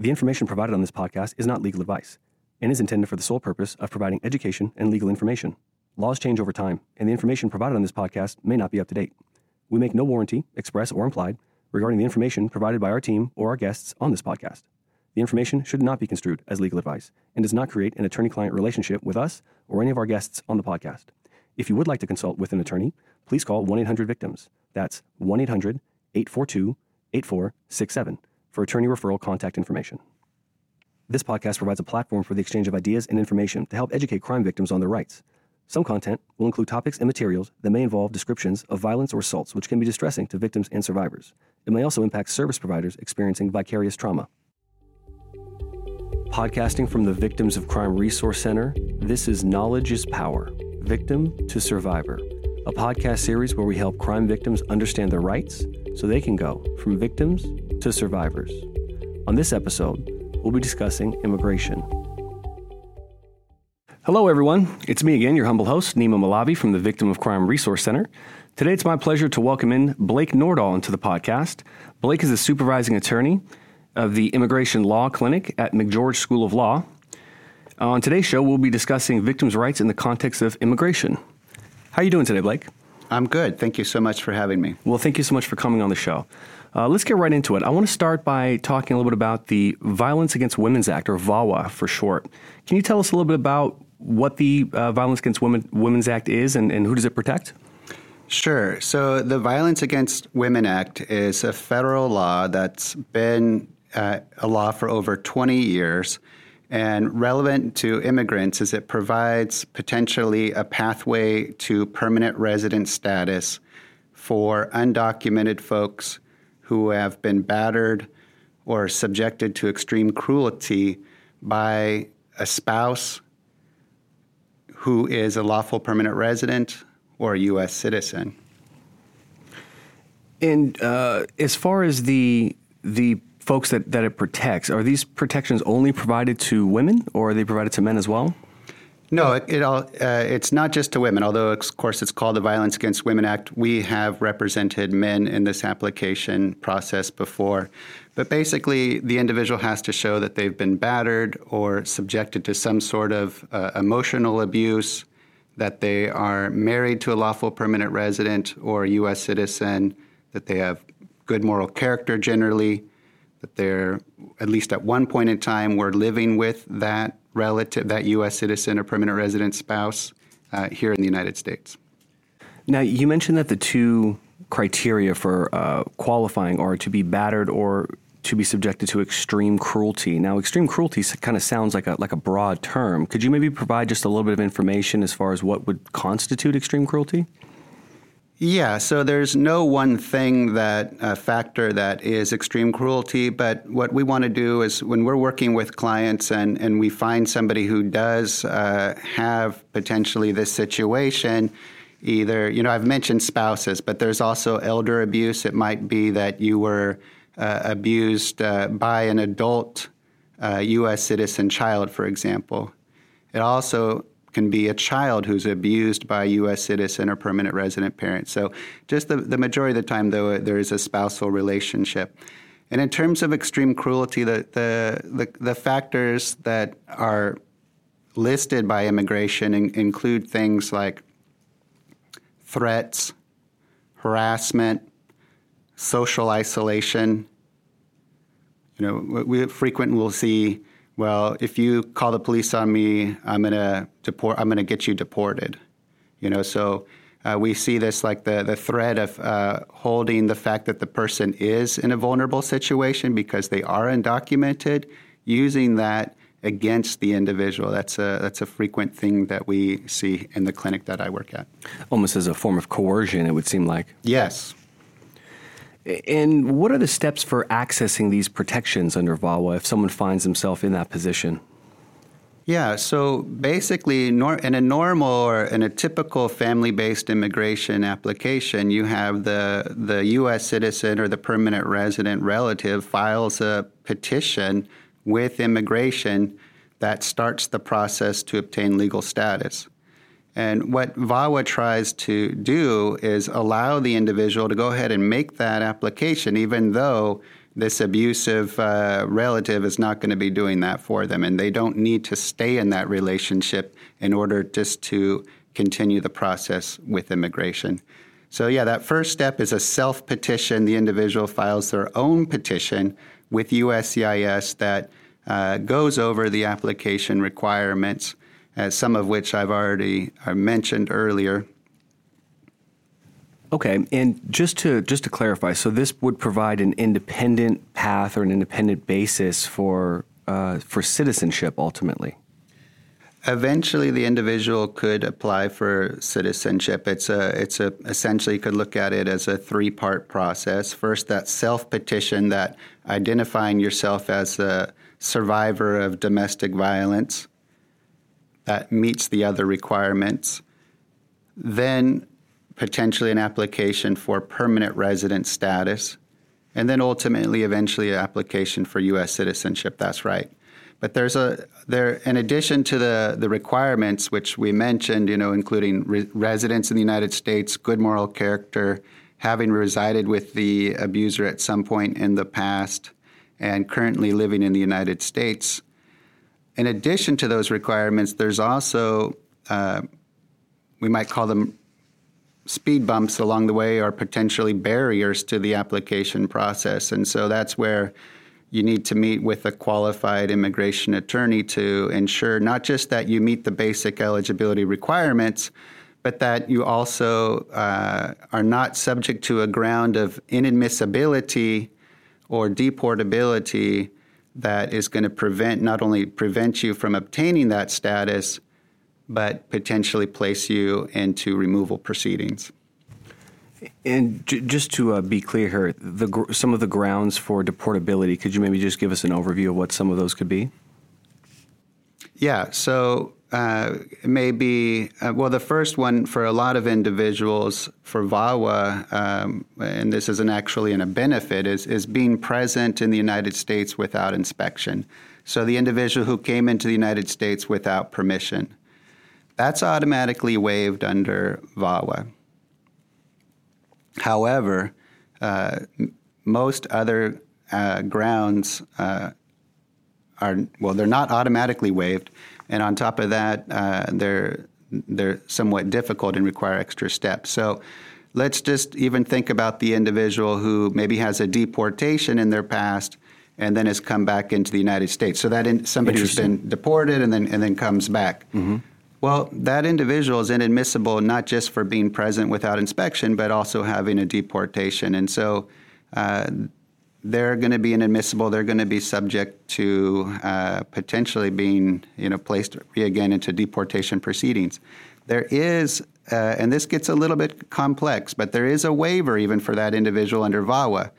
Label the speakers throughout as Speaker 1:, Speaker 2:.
Speaker 1: The information provided on this podcast is not legal advice and is intended for the sole purpose of providing education and legal information. Laws change over time, and the information provided on this podcast may not be up to date. We make no warranty, express or implied, regarding the information provided by our team or our guests on this podcast. The information should not be construed as legal advice and does not create an attorney client relationship with us or any of our guests on the podcast. If you would like to consult with an attorney, please call 1 800 Victims. That's 1 800 842 8467 for attorney referral contact information. This podcast provides a platform for the exchange of ideas and information to help educate crime victims on their rights. Some content will include topics and materials that may involve descriptions of violence or assaults, which can be distressing to victims and survivors. It may also impact service providers experiencing vicarious trauma. Podcasting from the Victims of Crime Resource Center, this is Knowledge is Power Victim to Survivor, a podcast series where we help crime victims understand their rights so they can go from victims to survivors. On this episode, we'll be discussing immigration. Hello, everyone. It's me again, your humble host, Nima Malavi from the Victim of Crime Resource Center. Today, it's my pleasure to welcome in Blake Nordahl into the podcast. Blake is a supervising attorney of the Immigration Law Clinic at McGeorge School of Law. Uh, on today's show, we'll be discussing victims' rights in the context of immigration. How are you doing today, Blake?
Speaker 2: I'm good. Thank you so much for having me.
Speaker 1: Well, thank you so much for coming on the show. Uh, let's get right into it. I want to start by talking a little bit about the Violence Against Women's Act, or VAWA for short. Can you tell us a little bit about what the uh, Violence Against Women, Women's Act is and, and who does it protect?
Speaker 2: Sure. So, the Violence Against Women Act is a federal law that's been uh, a law for over 20 years. And relevant to immigrants is it provides potentially a pathway to permanent resident status for undocumented folks who have been battered or subjected to extreme cruelty by a spouse who is a lawful permanent resident or a U.S. citizen.
Speaker 1: And uh, as far as the the folks that, that it protects, are these protections only provided to women or are they provided to men as well?
Speaker 2: No, it, it all, uh, it's not just to women, although, of course, it's called the Violence Against Women Act. We have represented men in this application process before. But basically, the individual has to show that they've been battered or subjected to some sort of uh, emotional abuse, that they are married to a lawful permanent resident or a U.S. citizen, that they have good moral character generally, that they're, at least at one point in time, were living with that relative, that U.S. citizen or permanent resident spouse uh, here in the United States.
Speaker 1: Now, you mentioned that the two criteria for uh, qualifying are to be battered or to be subjected to extreme cruelty. Now, extreme cruelty kind of sounds like a like a broad term. Could you maybe provide just a little bit of information as far as what would constitute extreme cruelty?
Speaker 2: Yeah, so there's no one thing that uh, factor that is extreme cruelty, but what we want to do is when we're working with clients and, and we find somebody who does uh, have potentially this situation, either, you know, I've mentioned spouses, but there's also elder abuse. It might be that you were uh, abused uh, by an adult U.S. Uh, citizen child, for example. It also can be a child who's abused by a U.S. citizen or permanent resident parent. So, just the, the majority of the time, though, there is a spousal relationship. And in terms of extreme cruelty, the, the, the, the factors that are listed by immigration in, include things like threats, harassment, social isolation. You know, we frequently will see well, if you call the police on me, I'm gonna deport. I'm gonna get you deported. You know, so uh, we see this like the the threat of uh, holding the fact that the person is in a vulnerable situation because they are undocumented, using that against the individual. That's a that's a frequent thing that we see in the clinic that I work at.
Speaker 1: Almost as a form of coercion, it would seem like.
Speaker 2: Yes.
Speaker 1: And what are the steps for accessing these protections under VAWA if someone finds himself in that position?
Speaker 2: Yeah, so basically, in a normal or in a typical family based immigration application, you have the, the U.S. citizen or the permanent resident relative files a petition with immigration that starts the process to obtain legal status. And what VAWA tries to do is allow the individual to go ahead and make that application, even though this abusive uh, relative is not going to be doing that for them, and they don't need to stay in that relationship in order just to continue the process with immigration. So, yeah, that first step is a self petition. The individual files their own petition with USCIS that uh, goes over the application requirements, uh, some of which I've already uh, mentioned earlier.
Speaker 1: Okay, and just to just to clarify, so this would provide an independent path or an independent basis for uh, for citizenship ultimately.
Speaker 2: Eventually, the individual could apply for citizenship. It's a it's a essentially you could look at it as a three part process. First, that self petition, that identifying yourself as a survivor of domestic violence that meets the other requirements. Then potentially an application for permanent resident status, and then ultimately, eventually, an application for U.S. citizenship. That's right. But there's a there in addition to the the requirements which we mentioned, you know, including re- residence in the United States, good moral character, having resided with the abuser at some point in the past, and currently living in the United States. In addition to those requirements, there's also uh, we might call them speed bumps along the way are potentially barriers to the application process. And so that's where you need to meet with a qualified immigration attorney to ensure not just that you meet the basic eligibility requirements, but that you also uh, are not subject to a ground of inadmissibility or deportability that is going to prevent not only prevent you from obtaining that status but potentially place you into removal proceedings.
Speaker 1: And j- just to uh, be clear here, the gr- some of the grounds for deportability, could you maybe just give us an overview of what some of those could be?
Speaker 2: Yeah, so uh, uh, well, the first one for a lot of individuals for VAWA, um, and this isn't actually in a benefit, is, is being present in the United States without inspection. So the individual who came into the United States without permission. That's automatically waived under VAWA. However, uh, most other uh, grounds uh, are, well, they're not automatically waived. And on top of that, uh, they're, they're somewhat difficult and require extra steps. So let's just even think about the individual who maybe has a deportation in their past and then has come back into the United States. So that in, somebody who's been deported and then and then comes back. Mm-hmm. Well, that individual is inadmissible not just for being present without inspection, but also having a deportation. And so uh, they're going to be inadmissible. They're going to be subject to uh, potentially being, you know, placed again into deportation proceedings. There is, uh, and this gets a little bit complex, but there is a waiver even for that individual under VAWA.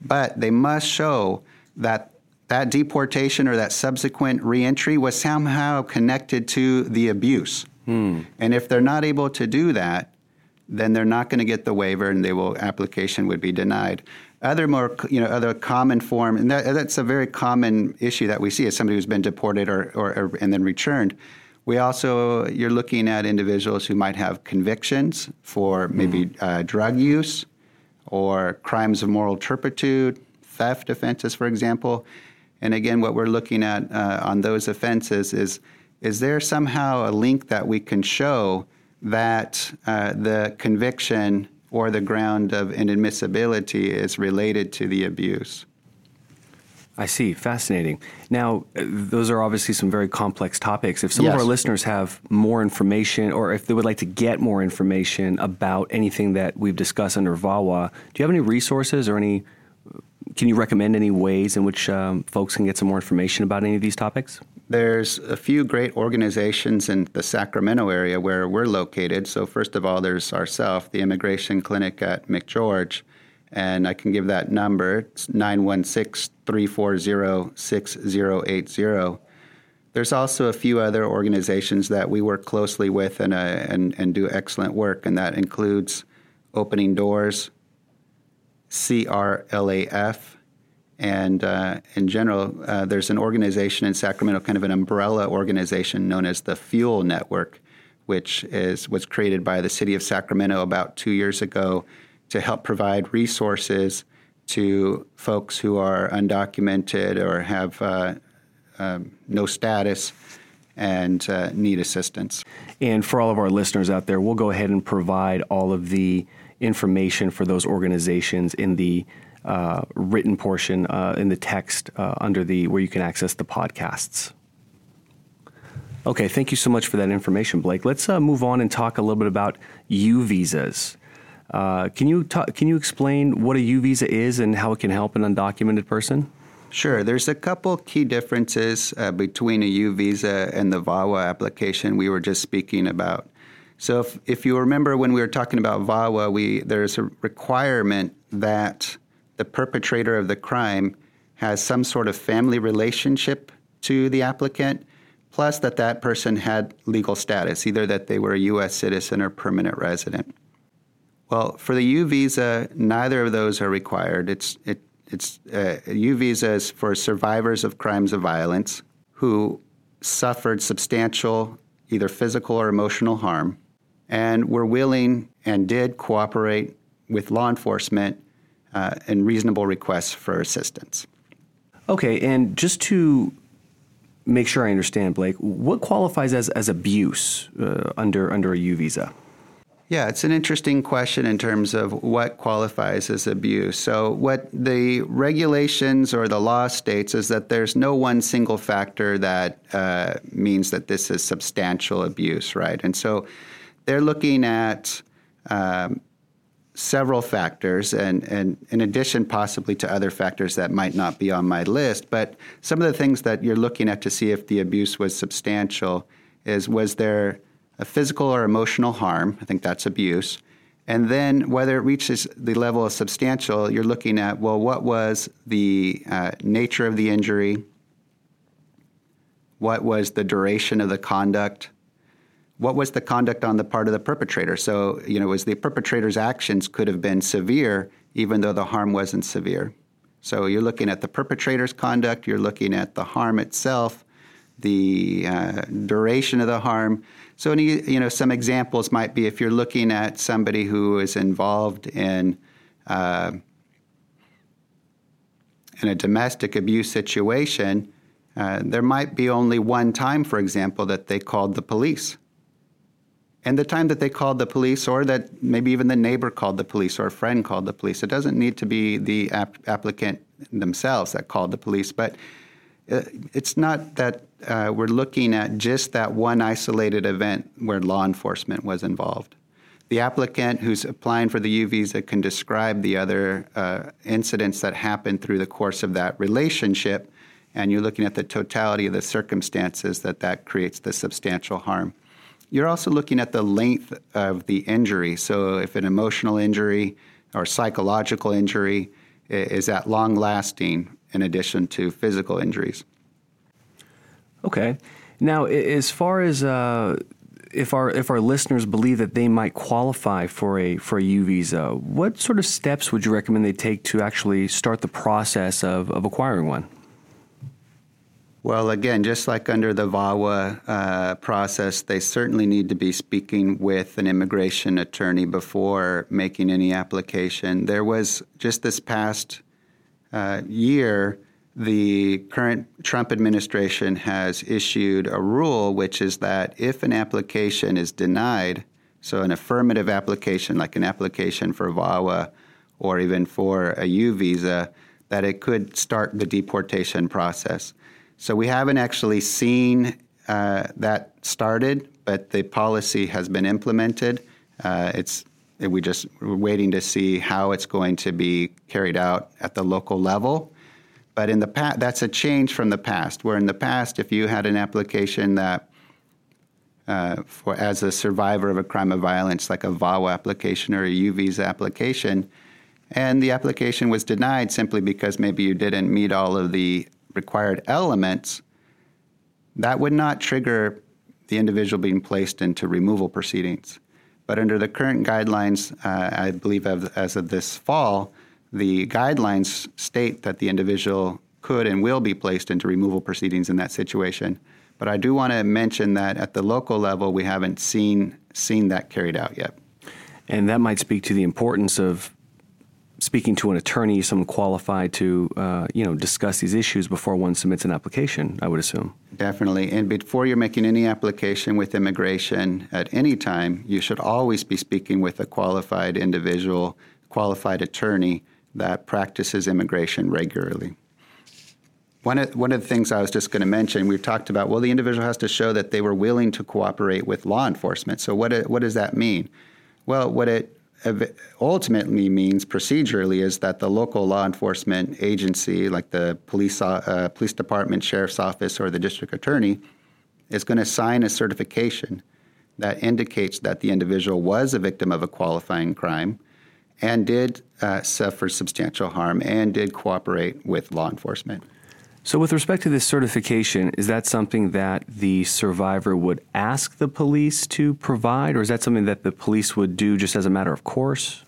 Speaker 2: But they must show that that deportation or that subsequent reentry was somehow connected to the abuse. Hmm. And if they're not able to do that, then they're not going to get the waiver and they will application would be denied. Other more, you know, other common form, and that, that's a very common issue that we see as somebody who's been deported or, or, or, and then returned. We also, you're looking at individuals who might have convictions for maybe mm. uh, drug use or crimes of moral turpitude, theft offenses, for example. And again, what we're looking at uh, on those offenses is is there somehow a link that we can show that uh, the conviction or the ground of inadmissibility is related to the abuse?
Speaker 1: I see. Fascinating. Now, those are obviously some very complex topics. If some yes. of our listeners have more information or if they would like to get more information about anything that we've discussed under VAWA, do you have any resources or any can you recommend any ways in which um, folks can get some more information about any of these topics?
Speaker 2: There's a few great organizations in the Sacramento area where we're located. So, first of all, there's ourselves, the Immigration Clinic at McGeorge, and I can give that number. It's 916 340 6080. There's also a few other organizations that we work closely with and, uh, and, and do excellent work, and that includes Opening Doors, CRLAF. And uh, in general, uh, there's an organization in Sacramento, kind of an umbrella organization known as the Fuel Network, which is was created by the city of Sacramento about two years ago to help provide resources to folks who are undocumented or have uh, um, no status and uh, need assistance.
Speaker 1: And for all of our listeners out there, we'll go ahead and provide all of the information for those organizations in the uh, written portion uh, in the text uh, under the where you can access the podcasts. Okay, thank you so much for that information, Blake. Let's uh, move on and talk a little bit about U visas. Uh, can you ta- can you explain what a U visa is and how it can help an undocumented person?
Speaker 2: Sure. There's a couple key differences uh, between a U visa and the VAWA application we were just speaking about. So, if, if you remember when we were talking about VAWA, we, there's a requirement that the perpetrator of the crime has some sort of family relationship to the applicant, plus that that person had legal status, either that they were a U.S. citizen or permanent resident. Well, for the U visa, neither of those are required. It's, it, it's uh, U visas for survivors of crimes of violence who suffered substantial either physical or emotional harm and were willing and did cooperate with law enforcement uh, in reasonable requests for assistance.
Speaker 1: Okay, and just to make sure I understand, Blake, what qualifies as, as abuse uh, under under a U visa?
Speaker 2: Yeah, it's an interesting question in terms of what qualifies as abuse. So, what the regulations or the law states is that there's no one single factor that uh, means that this is substantial abuse, right? And so they're looking at um, several factors, and, and in addition, possibly to other factors that might not be on my list. But some of the things that you're looking at to see if the abuse was substantial is was there a physical or emotional harm. I think that's abuse. And then whether it reaches the level of substantial, you're looking at, well, what was the uh, nature of the injury? What was the duration of the conduct? What was the conduct on the part of the perpetrator? So, you know, was the perpetrator's actions could have been severe even though the harm wasn't severe. So you're looking at the perpetrator's conduct, you're looking at the harm itself, the uh, duration of the harm. So, any, you know, some examples might be if you're looking at somebody who is involved in uh, in a domestic abuse situation, uh, there might be only one time, for example, that they called the police. And the time that they called the police, or that maybe even the neighbor called the police, or a friend called the police, it doesn't need to be the ap- applicant themselves that called the police, but uh, it's not that uh, we're looking at just that one isolated event where law enforcement was involved. The applicant who's applying for the U visa can describe the other uh, incidents that happened through the course of that relationship, and you're looking at the totality of the circumstances that that creates the substantial harm. You're also looking at the length of the injury. So, if an emotional injury or psychological injury is that long lasting in addition to physical injuries.
Speaker 1: Okay. Now, as far as uh, if our if our listeners believe that they might qualify for a for a U visa, what sort of steps would you recommend they take to actually start the process of, of acquiring one?
Speaker 2: Well, again, just like under the VAWA uh, process, they certainly need to be speaking with an immigration attorney before making any application. There was just this past uh, year, the current Trump administration has issued a rule which is that if an application is denied, so an affirmative application like an application for VAWA or even for a U visa, that it could start the deportation process. So we haven't actually seen uh, that started, but the policy has been implemented. Uh, it's we just we're waiting to see how it's going to be carried out at the local level. But in the past, that's a change from the past. Where in the past, if you had an application that uh, for as a survivor of a crime of violence, like a VAWA application or a U visa application, and the application was denied simply because maybe you didn't meet all of the required elements, that would not trigger the individual being placed into removal proceedings. But under the current guidelines, uh, I believe as of this fall, the guidelines state that the individual could and will be placed into removal proceedings in that situation. But I do want to mention that at the local level, we haven't seen seen that carried out yet.
Speaker 1: And that might speak to the importance of speaking to an attorney, someone qualified to uh, you know discuss these issues before one submits an application. I would assume.
Speaker 2: Definitely, and before you're making any application with immigration at any time, you should always be speaking with a qualified individual, qualified attorney that practices immigration regularly. One of, one of the things I was just going to mention, we've talked about, well, the individual has to show that they were willing to cooperate with law enforcement. So, what, what does that mean? Well, what it ultimately means procedurally is that the local law enforcement agency, like the police, uh, police department, sheriff's office, or the district attorney, is going to sign a certification that indicates that the individual was a victim of a qualifying crime and did uh, suffer substantial harm and did cooperate with law enforcement.
Speaker 1: So, with respect to this certification, is that something that the survivor would ask the police to provide, or is that something that the police would do just as a matter of course?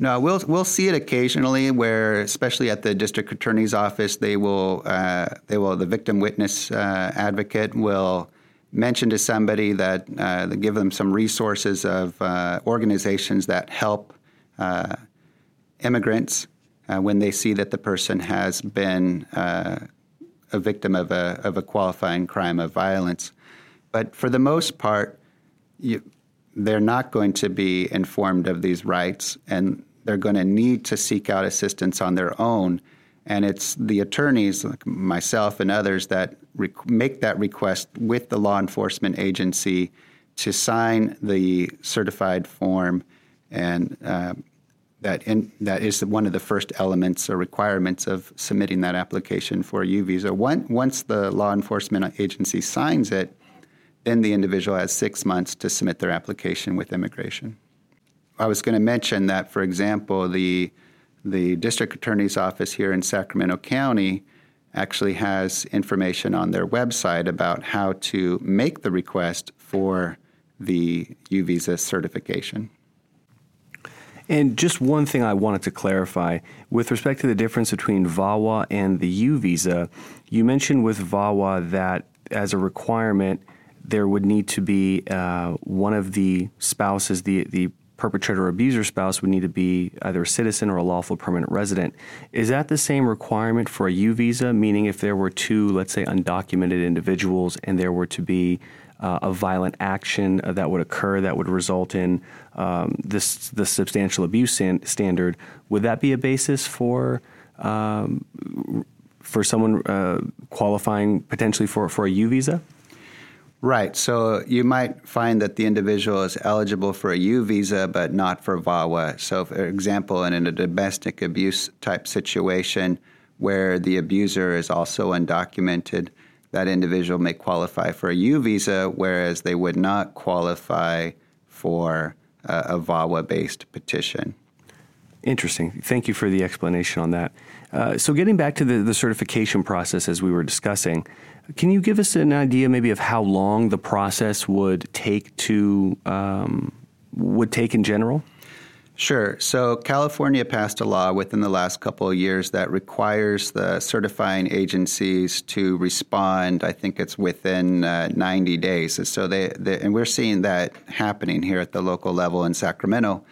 Speaker 2: No, we'll we'll see it occasionally, where especially at the district attorney's office, they will uh, they will the victim witness uh, advocate will mention to somebody that uh, they give them some resources of uh, organizations that help uh, immigrants uh, when they see that the person has been uh, a victim of a, of a qualifying crime of violence. But for the most part, you, they're not going to be informed of these rights and they're going to need to seek out assistance on their own. And it's the attorneys, like myself and others, that rec- make that request with the law enforcement agency to sign the certified form and uh, that in, that is one of the first elements or requirements of submitting that application for a U visa. Once the law enforcement agency signs it, then the individual has six months to submit their application with immigration. I was going to mention that, for example, the the district attorney's office here in Sacramento County actually has information on their website about how to make the request for the U visa certification.
Speaker 1: And just one thing I wanted to clarify with respect to the difference between VAWA and the U visa, you mentioned with VAWA that as a requirement, there would need to be uh, one of the spouses, the, the perpetrator or abuser spouse would need to be either a citizen or a lawful permanent resident. Is that the same requirement for a U visa? Meaning, if there were two, let's say, undocumented individuals and there were to be uh, a violent action that would occur that would result in um, this the substantial abuse standard, would that be a basis for um, for someone uh, qualifying potentially for, for a U visa?
Speaker 2: Right. So you might find that the individual is eligible for a U visa, but not for VAWA. So, for example, in a domestic abuse type situation where the abuser is also undocumented, that individual may qualify for a U visa, whereas they would not qualify for a VAWA based petition.
Speaker 1: Interesting. Thank you for the explanation on that. Uh, so, getting back to the, the certification process as we were discussing, can you give us an idea maybe of how long the process would take to um, would take in general?
Speaker 2: Sure. So California passed a law within the last couple of years that requires the certifying agencies to respond. I think it's within uh, 90 days. So they, they, and we're seeing that happening here at the local level in Sacramento.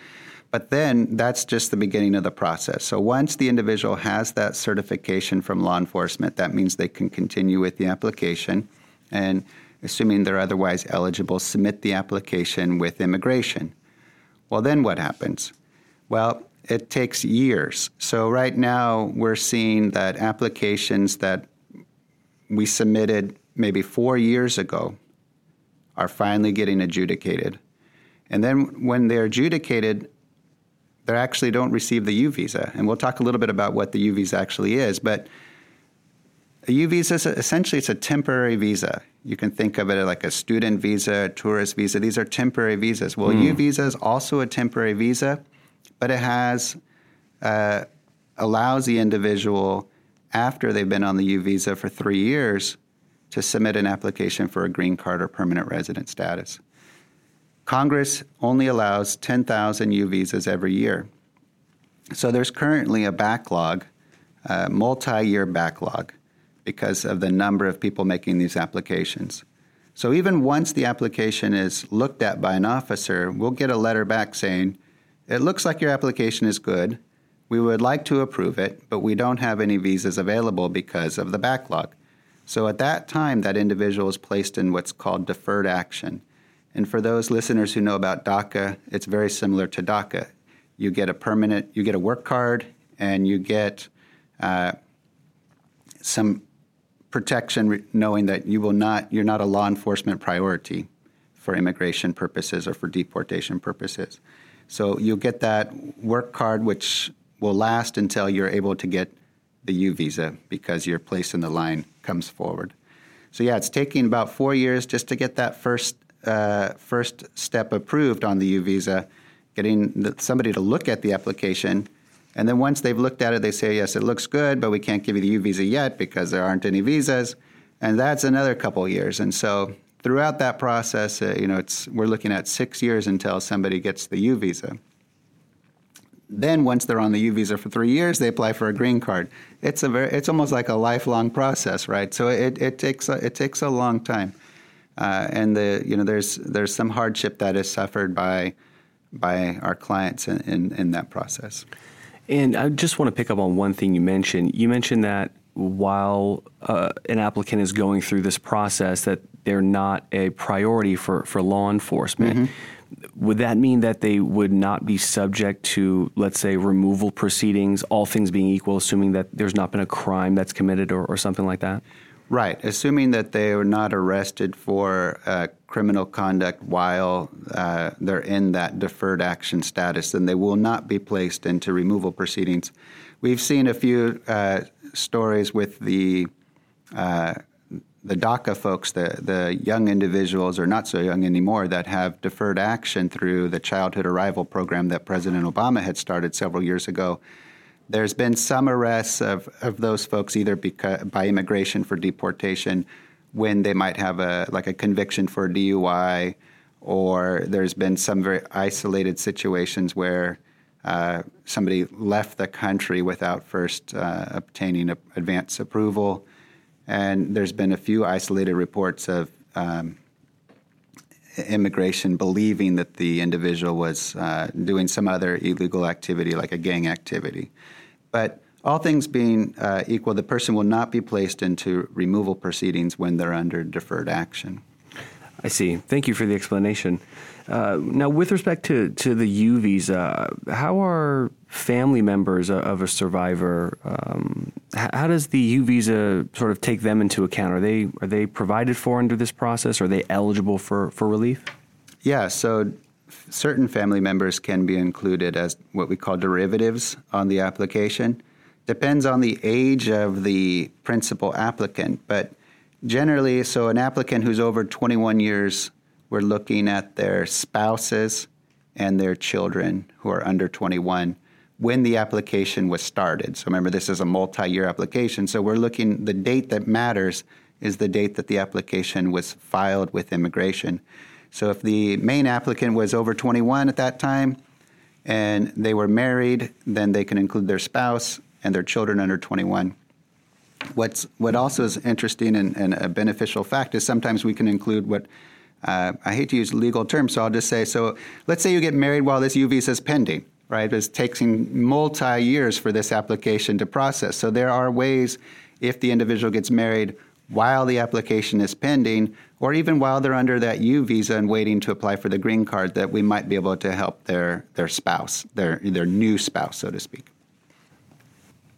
Speaker 2: But then that's just the beginning of the process. So once the individual has that certification from law enforcement, that means they can continue with the application and assuming they're otherwise eligible, submit the application with immigration. Well, then what happens? Well, it takes years. So right now we're seeing that applications that we submitted maybe four years ago are finally getting adjudicated. And then when they're adjudicated, they actually don't receive the U visa. And we'll talk a little bit about what the U visa actually is. But a U visa is essentially it's a temporary visa. You can think of it like a student visa, a tourist visa. These are temporary visas. Well, mm. U visa is also a temporary visa, but it has uh, allows the individual after they've been on the U visa for three years to submit an application for a green card or permanent resident status. Congress only allows 10,000 U visas every year. So there's currently a backlog, a multi year backlog because of the number of people making these applications. So even once the application is looked at by an officer, we'll get a letter back saying, It looks like your application is good. We would like to approve it, but we don't have any visas available because of the backlog. So at that time, that individual is placed in what's called deferred action. And for those listeners who know about DACA, it's very similar to DACA. You get a permanent, you get a work card, and you get uh, some protection, knowing that you will not, you're not a law enforcement priority for immigration purposes or for deportation purposes. So you'll get that work card, which will last until you're able to get the U visa because your place in the line comes forward. So yeah, it's taking about four years just to get that first uh, first step approved on the U visa, getting somebody to look at the application, and then once they've looked at it, they say yes, it looks good, but we can't give you the U visa yet because there aren't any visas, and that's another couple years. And so throughout that process, uh, you know, it's we're looking at six years until somebody gets the U visa. Then once they're on the U visa for three years, they apply for a green card. It's a very, it's almost like a lifelong process, right? So it, it takes a, it takes a long time, uh, and the you know there's there's some hardship that is suffered by by our clients in, in, in that process.
Speaker 1: And I just want to pick up on one thing you mentioned. You mentioned that while uh, an applicant is going through this process, that they're not a priority for, for law enforcement. Mm-hmm would that mean that they would not be subject to, let's say, removal proceedings, all things being equal, assuming that there's not been a crime that's committed or, or something like that?
Speaker 2: Right, assuming that they are not arrested for uh, criminal conduct while uh, they're in that deferred action status, then they will not be placed into removal proceedings. We've seen a few uh, stories with the uh, the DACA folks, the, the young individuals, or not so young anymore, that have deferred action through the childhood arrival program that President Obama had started several years ago. There's been some arrests of, of those folks either because, by immigration for deportation when they might have a like a conviction for DUI, or there's been some very isolated situations where uh, somebody left the country without first uh, obtaining a, advance approval. And there's been a few isolated reports of um, immigration believing that the individual was uh, doing some other illegal activity, like a gang activity. But all things being uh, equal, the person will not be placed into removal proceedings when they're under deferred action.
Speaker 1: I see. Thank you for the explanation. Uh, now, with respect to, to the U visa, how are family members of a survivor? Um, how does the U visa sort of take them into account? Are they are they provided for under this process? Are they eligible for, for relief?
Speaker 2: Yeah. So certain family members can be included as what we call derivatives on the application. Depends on the age of the principal applicant, but generally, so an applicant who's over 21 years we're looking at their spouses and their children who are under 21 when the application was started. So remember, this is a multi year application. So we're looking, the date that matters is the date that the application was filed with immigration. So if the main applicant was over 21 at that time and they were married, then they can include their spouse and their children under 21. What's, what also is interesting and, and a beneficial fact is sometimes we can include what uh, I hate to use legal terms, so I'll just say so let's say you get married while this U visa is pending, right? It's taking multi years for this application to process. So there are ways, if the individual gets married while the application is pending, or even while they're under that U visa and waiting to apply for the green card, that we might be able to help their, their spouse, their, their new spouse, so to speak.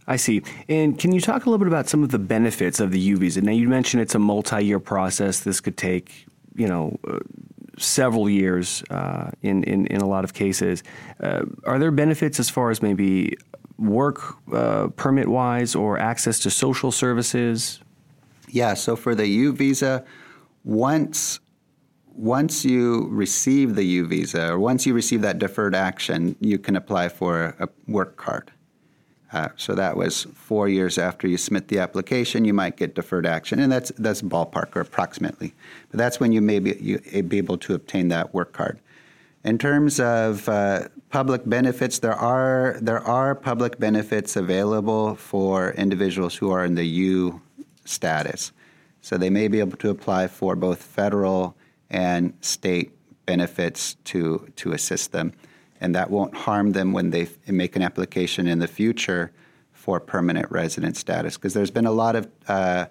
Speaker 1: I see. And can you talk a little bit about some of the benefits of the U visa? Now, you mentioned it's a multi year process. This could take you know, uh, several years uh, in, in, in a lot of cases. Uh, are there benefits as far as maybe work uh, permit wise or access to social services?
Speaker 2: Yeah, so for the U visa, once once you receive the U visa or once you receive that deferred action, you can apply for a work card. Uh, so that was four years after you submit the application, you might get deferred action, and that's that's ballpark or approximately. But that's when you may be, you, be able to obtain that work card. In terms of uh, public benefits, there are there are public benefits available for individuals who are in the U status. So they may be able to apply for both federal and state benefits to to assist them. And that won't harm them when they make an application in the future for permanent resident status. Because there's been a lot of uh,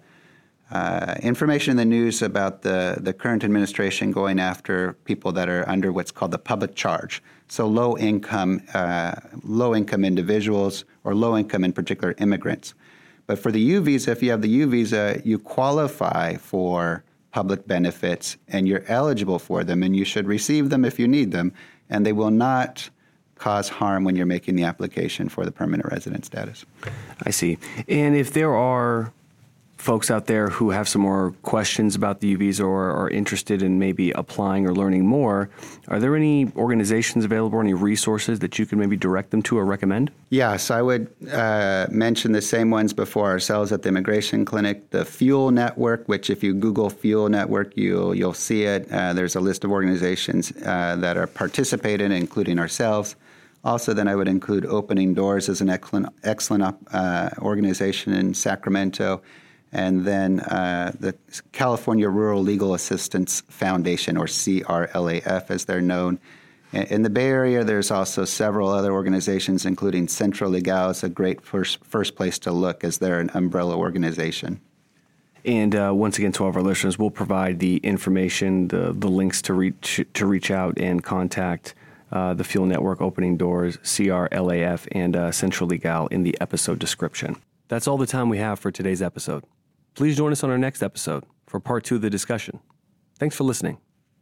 Speaker 2: uh, information in the news about the, the current administration going after people that are under what's called the public charge. So low income, uh, low income individuals or low income in particular immigrants. But for the U visa, if you have the U visa, you qualify for public benefits and you're eligible for them and you should receive them if you need them and they will not cause harm when you're making the application for the permanent resident status.
Speaker 1: I see. And if there are folks out there who have some more questions about the UVs or are interested in maybe applying or learning more, are there any organizations available, or any resources that you can maybe direct them to or recommend?
Speaker 2: Yes, I would uh, mention the same ones before ourselves at the Immigration Clinic. The Fuel Network, which if you Google Fuel Network, you'll you'll see it. Uh, there's a list of organizations uh, that are participating, including ourselves. Also, then I would include Opening Doors as an excellent excellent uh, organization in Sacramento and then uh, the California Rural Legal Assistance Foundation, or CRLAF as they're known. In the Bay Area, there's also several other organizations, including Centro Legal is a great first, first place to look as they're an umbrella organization.
Speaker 1: And uh, once again, to all of our listeners, we'll provide the information, the, the links to reach to reach out and contact uh, the Fuel Network, Opening Doors, CRLAF, and uh, Centro Legal in the episode description. That's all the time we have for today's episode. Please join us on our next episode for part two of the discussion. Thanks for listening.